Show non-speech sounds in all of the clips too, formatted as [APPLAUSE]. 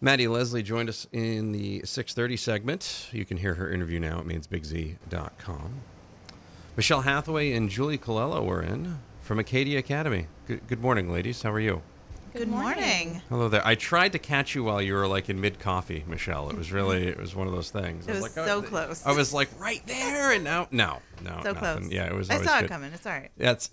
Maddie Leslie joined us in the 6:30 segment. You can hear her interview now at mainesbigz.com. Michelle Hathaway and Julie Colello were in from Acadia Academy. Good, good morning, ladies. How are you? Good morning. Hello there. I tried to catch you while you were like in mid coffee, Michelle. It was really, it was one of those things. It I was like, so oh, close. I was like right there, and now, no, no, So nothing. close. Yeah, it was. I saw good. it coming. It's all right. That's,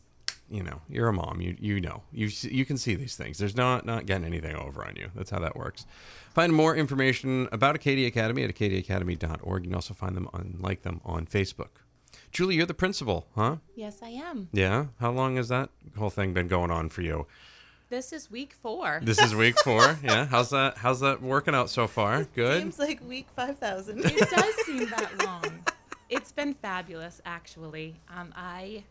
you know, you're a mom. You you know, you you can see these things. There's not not getting anything over on you. That's how that works. Find more information about Acadia Academy at acadiaacademy.org. You can also find them on like them on Facebook. Julie, you're the principal, huh? Yes, I am. Yeah. How long has that whole thing been going on for you? This is week four. This is week four. [LAUGHS] Yeah. How's that? How's that working out so far? Good. It seems like week 5,000. it does seem that long. [LAUGHS] It's been fabulous, actually. Um, I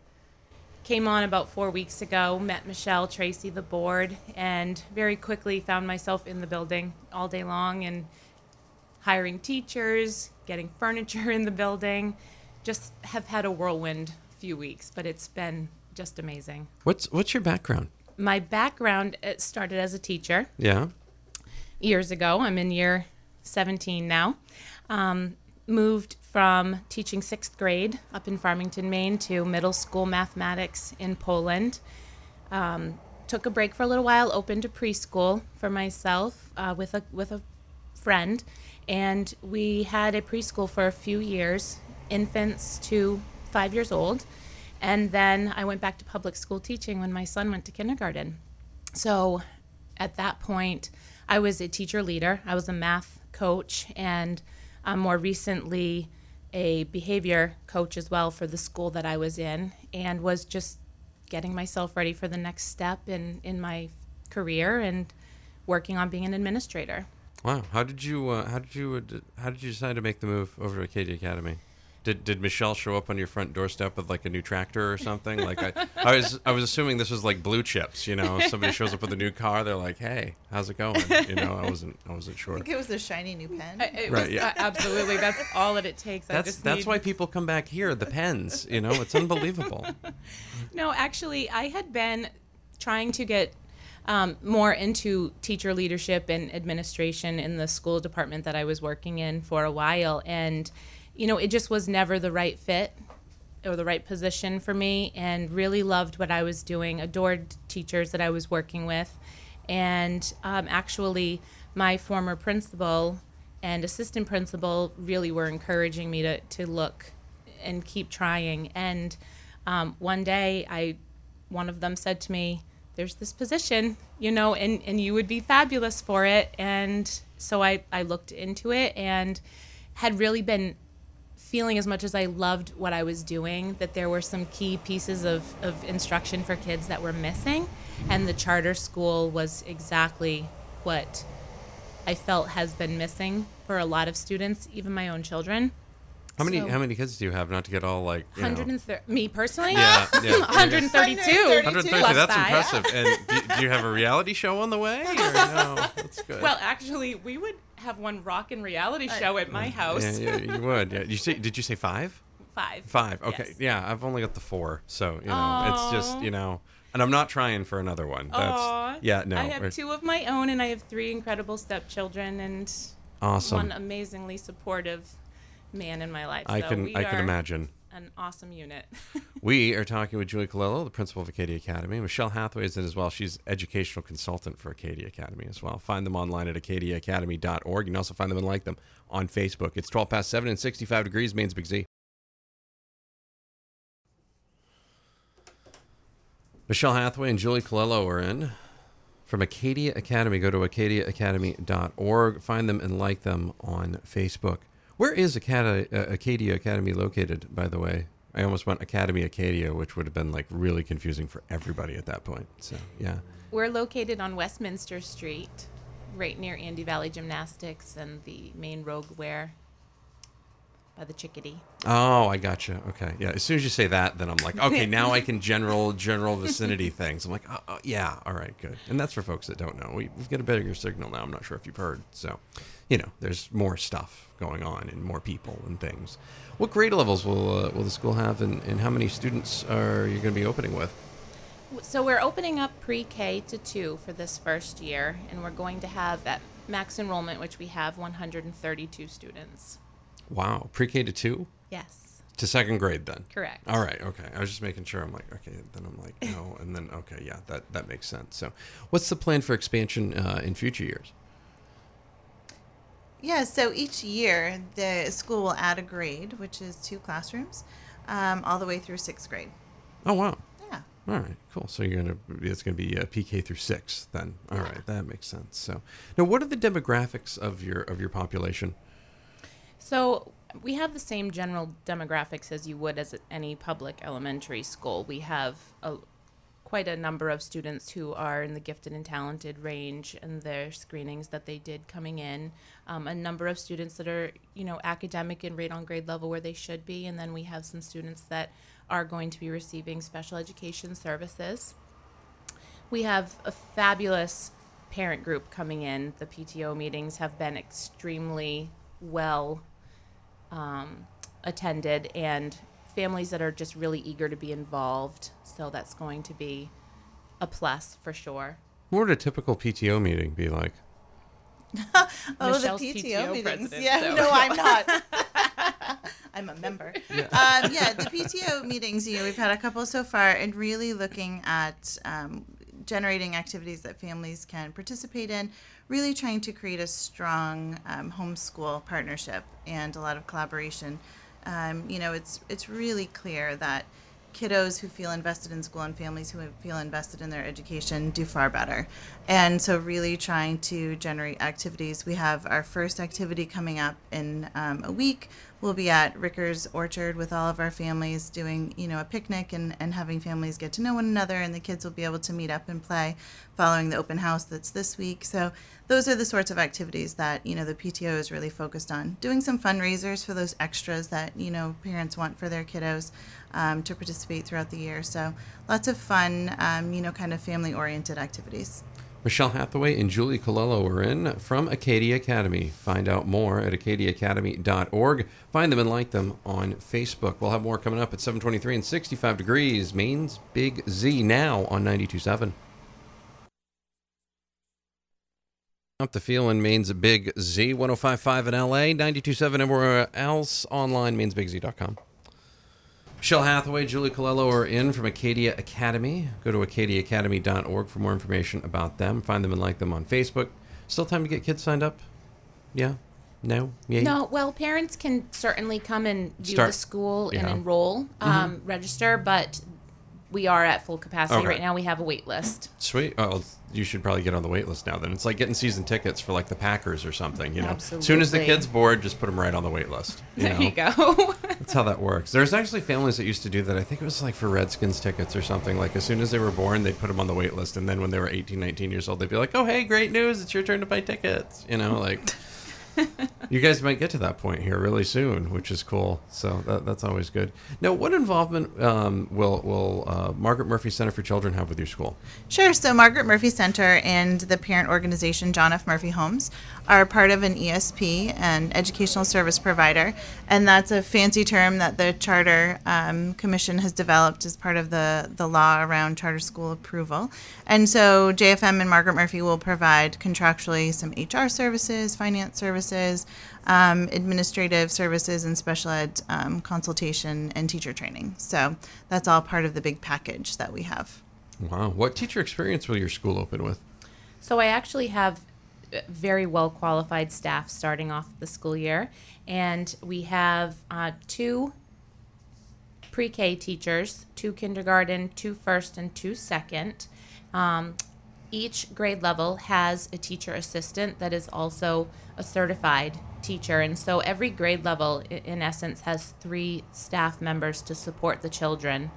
came on about four weeks ago, met Michelle, Tracy, the board, and very quickly found myself in the building all day long and hiring teachers, getting [LAUGHS] furniture in the building. Just have had a whirlwind few weeks, but it's been just amazing. What's what's your background? My background it started as a teacher. Yeah. years ago. I'm in year 17 now. Um, moved from teaching sixth grade up in Farmington, Maine, to middle school mathematics in Poland. Um, took a break for a little while, opened a preschool for myself uh, with a with a friend, and we had a preschool for a few years, infants to five years old, and then I went back to public school teaching when my son went to kindergarten. So at that point, I was a teacher leader. I was a math coach, and um, more recently, a behavior coach as well for the school that I was in, and was just getting myself ready for the next step in, in my career and working on being an administrator. Wow. How did you uh, how did you uh, how did you decide to make the move over to Acadia Academy? Did, did Michelle show up on your front doorstep with like a new tractor or something? Like I, [LAUGHS] I was I was assuming this was like blue chips, you know. Somebody shows up with a new car, they're like, "Hey, how's it going?" You know, I wasn't I wasn't sure. I think it was a shiny new pen. It Right, was- yeah. uh, absolutely. That's all that it takes. I That's just that's need- why people come back here. The pens, you know, it's unbelievable. [LAUGHS] No, actually, I had been trying to get um, more into teacher leadership and administration in the school department that I was working in for a while. And, you know, it just was never the right fit or the right position for me and really loved what I was doing, adored teachers that I was working with. And um, actually, my former principal and assistant principal really were encouraging me to, to look and keep trying. And um, one day, I one of them said to me, "There's this position, you know, and and you would be fabulous for it." And so I I looked into it and had really been feeling as much as I loved what I was doing that there were some key pieces of, of instruction for kids that were missing and the charter school was exactly what I felt has been missing for a lot of students, even my own children. How many So- how many kids do you have? Not to get all like you know. 130 me personally Yeah, yeah. [LAUGHS] 132 130. plus That's five. impressive. And do, do you have a reality show on the way? Or no? [LAUGHS] That's good. well actually we would have one rock and reality uh, show at my house yeah, yeah, you [LAUGHS] would. Yeah. You say? Did you say five? five Five. Okay. Yes. Yeah, I've only got the four, so you know, it's just you know, and I'm not trying for another one. That's Aw. yeah, no. I have two of my own and I have three incredible stepchildren and Awesome. one amazingly supportive man in my life I so can we I can imagine. an awesome unit [LAUGHS] We are talking with Julie Colello, the principal of Acadia Academy. Michelle Hathaway is in as well. She's educational consultant for Acadia Academy as well. Find them online at acadiaacademy.org. You can also find them and like them on Facebook. It's 12 past 7 and 65 degrees, Maine's Big Z. Michelle Hathaway and Julie Colello are in from Acadia Academy. Go to acadiaacademy.org. Find them and like them on Facebook. Where is uh, Acadia Academy located, by the way? I almost went Academy Acadia, which would have been like really confusing for everybody at that point. So, yeah. we're located on westminster street right near Andy Valley Gymnastics and the main Rogue Wear by the Chickadee. Oh, I gotcha. Okay, yeah. As soon as you say that, then I'm like, okay, now I [LAUGHS] can general general vicinity things. I'm like, oh, oh, yeah, all right, good. And that's for folks that don't know. We, we've got a better signal now. I'm not sure if you've heard. So, you know, there's more stuff going on and more people and things. What grade levels will uh, will the school have, and, and how many students are you going to be opening with? So we're opening up pre-K to two for this first year, and we're going to have at max enrollment, which we have 132 students. Wow, pre-K to two Yes, to second grade then. correct. All right, okay. I was just making sure. I'm like, okay. Then I'm like, no, and then okay, yeah, that that makes sense. So, what's the plan for expansion uh, in future years? Yeah, so each year the school will add a grade, which is two classrooms, um, all the way through sixth grade. Oh wow. Yeah. All right, cool. So you're gonna it's gonna be uh, PK through six then. All right, that makes sense. So now, what are the demographics of your of your population? So we have the same general demographics as you would as at any public elementary school. We have a, quite a number of students who are in the gifted and talented range and their screenings that they did coming in. Um, a number of students that are, you know, academic and right on grade level where they should be, and then we have some students that are going to be receiving special education services. We have a fabulous parent group coming in. The PTO meetings have been extremely well um, attended and families that are just really eager to be involved. So that's going to be a plus for sure. What would a typical PTO meeting be like? [LAUGHS] Oh, Michelle's the PTO, PTO meetings. yeah, so- [LAUGHS] no, I'm not. [LAUGHS] I'm a member. Yeah. Um, yeah, the PTO meetings, you know, we've had a couple so far and really looking at um, generating activities that families can participate in, really trying to create a strong um, homeschool partnership and a lot of collaboration. Um, you know, it's it's really clear that kiddos who feel invested in school and families who feel invested in their education do far better. And so, really trying to generate activities. We have our first activity coming up in um, a week. We'll be at Ricker's Orchard with all of our families doing, you know, a picnic and, and having families get to know one another, and the kids will be able to meet up and play following the open house that's this week. So, those are the sorts of activities that, you know, the PTO is really focused on. Doing some fundraisers for those extras that, you know, parents want for their kiddos um, to participate throughout the year. So, lots of fun, um, you know, kind of family oriented activities. Michelle Hathaway and Julie Colello are in from Acadia Academy. Find out more at acadiaacademy.org. Find them and like them on Facebook. We'll have more coming up at 723 and 65 degrees. Maine's Big Z now on 92.7. Up the feeling Maine's Big Z, 1055 in LA, 92.7 everywhere else online, mainesbigz.com. Michelle Hathaway, Julie Colello are in from Acadia Academy. Go to acadiaacademy.org for more information about them. Find them and like them on Facebook. Still time to get kids signed up? Yeah? No? Yay? No, well, parents can certainly come and view Start- the school yeah. and enroll, um, register, but we are at full capacity Okay. right now. We have a wait list. Sweet. Oh, you should probably get on the wait list now then. It's like getting season tickets for like the Packers or something, you know? As soon as the kid's bored, just put them right on the wait list. You There know? you go. [LAUGHS] That's how that works. There's actually families that used to do that. I think it was like for Redskins tickets or something. Like as soon as they were born, they'd put them on the wait list, and then when they were 18, 19 years old, they'd be like, "Oh, hey, great news! It's your turn to buy tickets." You know, like [LAUGHS] you guys might get to that point here really soon, which is cool. So that, that's always good. Now, what involvement um, will will uh, Margaret Murphy Center for Children have with your school? Sure. So, Margaret Murphy Center and the parent organization John F. Murphy Homes are part of an ESP, an educational service provider, and that's a fancy term that the Charter um, Commission has developed as part of the, the law around charter school approval. And so, JFM and Margaret Murphy will provide contractually some HR services, finance services, um, administrative services, and special ed um, consultation and teacher training. So, that's all part of the big package that we have. Wow, what teacher experience will your school open with? So I actually have uh, very well qualified staff starting off the school year, and we have uh, two pre-K teachers, two kindergarten, two first, and two second. Um, each grade level has a teacher assistant that is also a certified teacher, and so every grade level, in essence, has three staff members to support the children.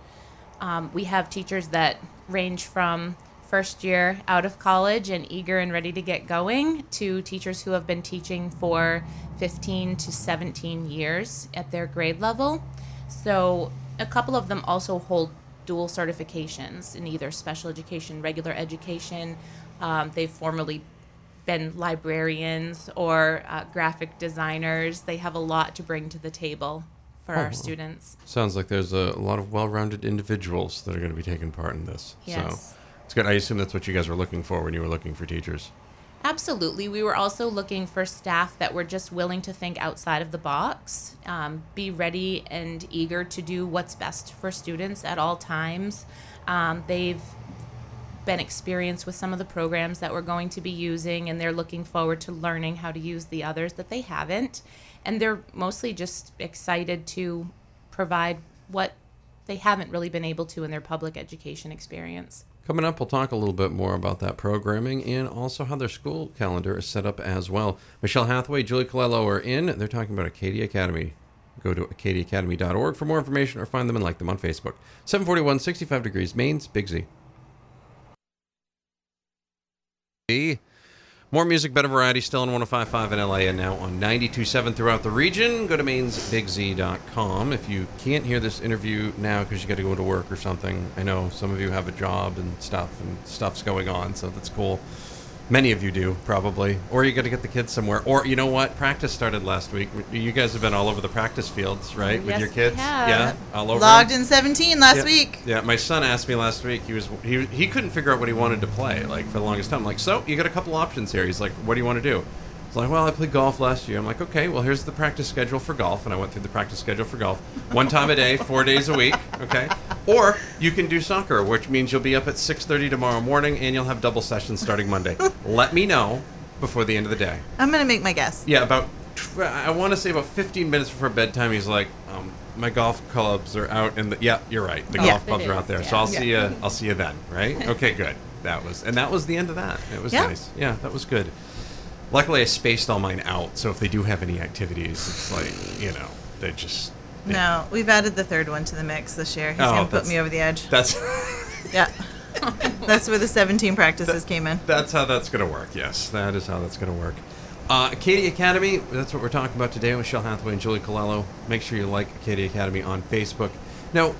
Um, we have teachers that range from first year out of college and eager and ready to get going to teachers who have been teaching for 15 to 17 years at their grade level. So a couple of them also hold dual certifications in either special education, regular education. Um, they've formerly been librarians or uh, graphic designers. They have a lot to bring to the table for our students. Sounds like there's a, lot of well-rounded individuals that are going to be taking part in this. Yes. So it's good. I assume that's what you guys were looking for when you were looking for teachers. Absolutely. We were also looking for staff that were just willing to think outside of the box, um, be ready and eager to do what's best for students at all times. Um, they've been experienced with some of the programs that we're going to be using, and they're looking forward to learning how to use the others that they haven't. And they're mostly just excited to provide what they haven't really been able to in their public education experience. Coming up, we'll talk a little bit more about that programming and also how their school calendar is set up as well. Michelle Hathaway, Julie Colello are in. They're talking about Acadia Academy. Go to acadiaacademy.org for more information or find them and like them on Facebook. 741 65 degrees, Maine's Big Z. More music, better variety, still on 105.5 in LA and now on 92.7 throughout the region. Go to mainesbigz.com. If you can't hear this interview now because you got to go to work or something, I know some of you have a job and stuff, and stuff's going on, so that's cool. Many of you do, probably. Or you got to get the kids somewhere. Or, you know what? Practice started last week. You guys have been all over the practice fields, right? With Yes, your kids? Yeah, all over. Logged in 17 last yeah. week. Yeah, my son asked me last week. He was he he couldn't figure out what he wanted to play like for the longest time. I'm like, so you got a couple options here. He's like, what do you want to do? He's like, well, I played golf last year. I'm like, okay, well, here's the practice schedule for golf, and I went through the practice schedule for golf. One time a day, four days a week. Okay, or you can do soccer, which means you'll be up at 6:30 tomorrow morning, and you'll have double sessions starting Monday. [LAUGHS] Let me know before the end of the day. I'm going to make my guess. Yeah, about tw- I want to say about 15 minutes before bedtime. He's like, um, my golf clubs are out, in the, yeah, you're right. The Yeah. golf clubs It are out there, yeah. so I'll see you. I'll see you then, right? Okay, good. That was, and that was the end of that. It was Yeah. nice. Yeah, that was good. Luckily, I spaced all mine out, so if they do have any activities, it's like you know, they just. No, we've added the third one to the mix this year. He's Oh, going to put me over the edge. That's [LAUGHS] [LAUGHS] Yeah. That's where the 17 practices came in. that's how that's gonna work. Yes, that is how that's gonna work. Uh, Acadia Academy, that's what we're talking about today with Michelle Hathaway and Julie Colello. Make sure you like Acadia Academy on Facebook. Now,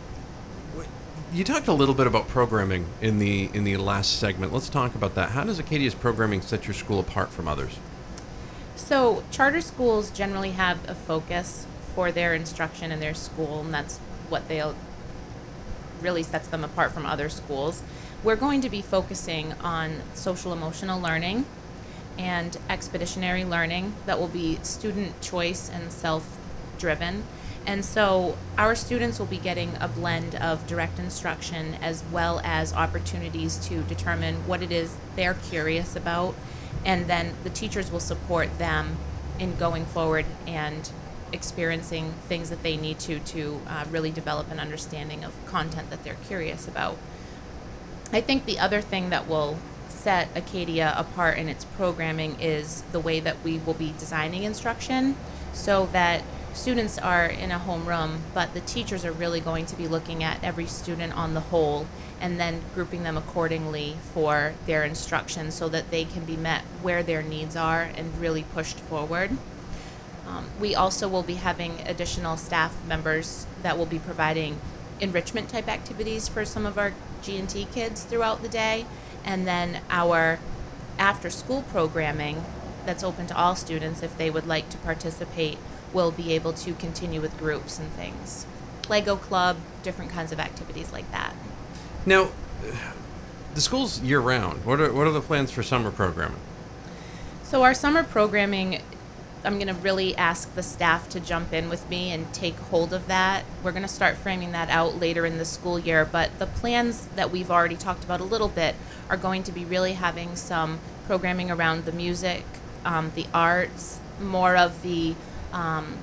you talked a little bit about programming in the in the last segment. Let's talk about that. How does Acadia's programming set your school apart from others? So, charter schools generally have a focus for their instruction in their school, and that's what they'll really sets them apart from other schools. We're going to be focusing on social emotional learning and expeditionary learning that will be student choice and self driven. And so our students will be getting a blend of direct instruction as well as opportunities to determine what it is they're curious about. And then the teachers will support them in going forward and experiencing things that they need to to uh, really develop an understanding of content that they're curious about. I think the other thing that will set Acadia apart in its programming is the way that we will be designing instruction so that students are in a homeroom, but the teachers are really going to be looking at every student on the whole and then grouping them accordingly for their instruction so that they can be met where their needs are and really pushed forward. Um, we also will be having additional staff members that will be providing enrichment type activities for some of our G&T kids throughout the day and then our after school programming that's open to all students if they would like to participate will be able to continue with groups and things. Lego club, different kinds of activities like that. Now, the school's year round. What are what are the plans for summer programming? So our summer programming, I'm going to really ask the staff to jump in with me and take hold of that. We're going to start framing that out later in the school year, but the plans that we've already talked about a little bit are going to be really having some programming around the music, um, the arts, more of the um,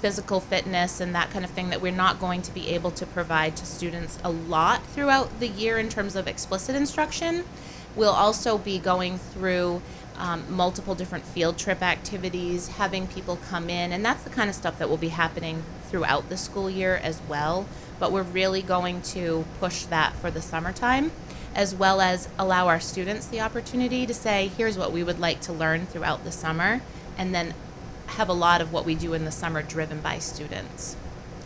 physical fitness and that kind of thing that we're not going to be able to provide to students a lot throughout the year in terms of explicit instruction. We'll also be going through um, multiple different field trip activities, having people come in, and that's the kind of stuff that will be happening throughout the school year as well. But we're really going to push that for the summertime, as well as allow our students the opportunity to say, here's what we would like to learn throughout the summer, and then have a lot of what we do in the summer driven by students.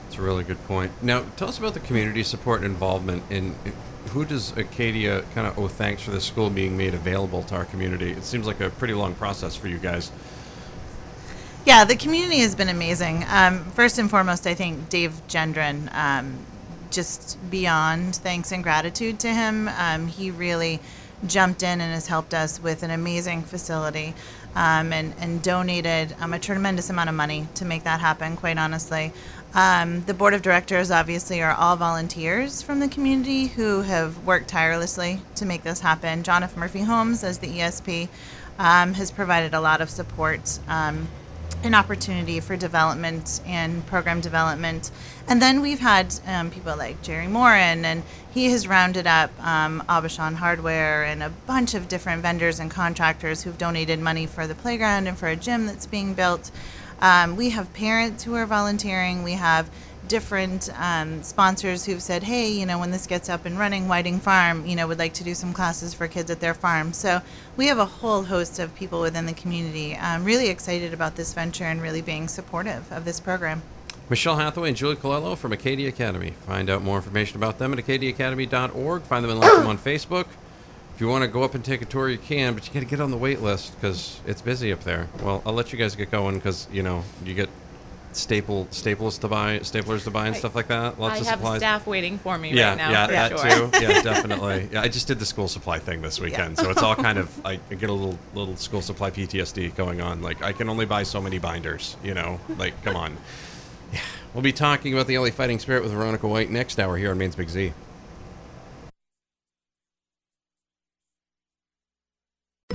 That's a really good point. Now, tell us about the community support and involvement in who does Acadia kind of owe thanks for the school being made available to our community? It seems like a pretty long process for you guys. Yeah, the community has been amazing. Um, first and foremost, I think Dave Gendron, um, just beyond thanks and gratitude to him, um, he really jumped in and has helped us with an amazing facility um, and, and donated um, a tremendous amount of money to make that happen, quite honestly. Um, the board of directors obviously are all volunteers from the community who have worked tirelessly to make this happen. John F. Murphy Homes, as the ESP, um, has provided a lot of support. An opportunity for development and program development. And then we've had um, people like Jerry Morin, and he has rounded up um, Aubuchon Hardware and a bunch of different vendors and contractors who've donated money for the playground and for a gym that's being built. Um, we have parents who are volunteering. We have different um, sponsors who've said, hey, you know, when this gets up and running, Whiting Farm, you know, would like to do some classes for kids at their farm. So we have a whole host of people within the community. I'm really excited about this venture and really being supportive of this program. Michelle Hathaway and Julie Colello from Acadia Academy. Find out more information about them at acadiaacademy.org. Find them and like them on Facebook. If you want to go up and take a tour, you can, but you got to get on the wait list because it's busy up there. Well, I'll let you guys get going because you know you get staple staples to buy, staplers to buy, and I- stuff like that. Lots I of have supplies. staff waiting for me yeah, right now. yeah, that sure. too. Yeah, [LAUGHS] definitely. Yeah, I just did the school supply thing this weekend, so it's all kind of I [LAUGHS] I get a little little school supply PTSD going on. Like I can only buy so many binders, you know. Like come on. [LAUGHS] Yeah, we'll be talking about the LA Fighting Spirit with Veronica White next hour here on Maine's Big Z.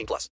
18 plus.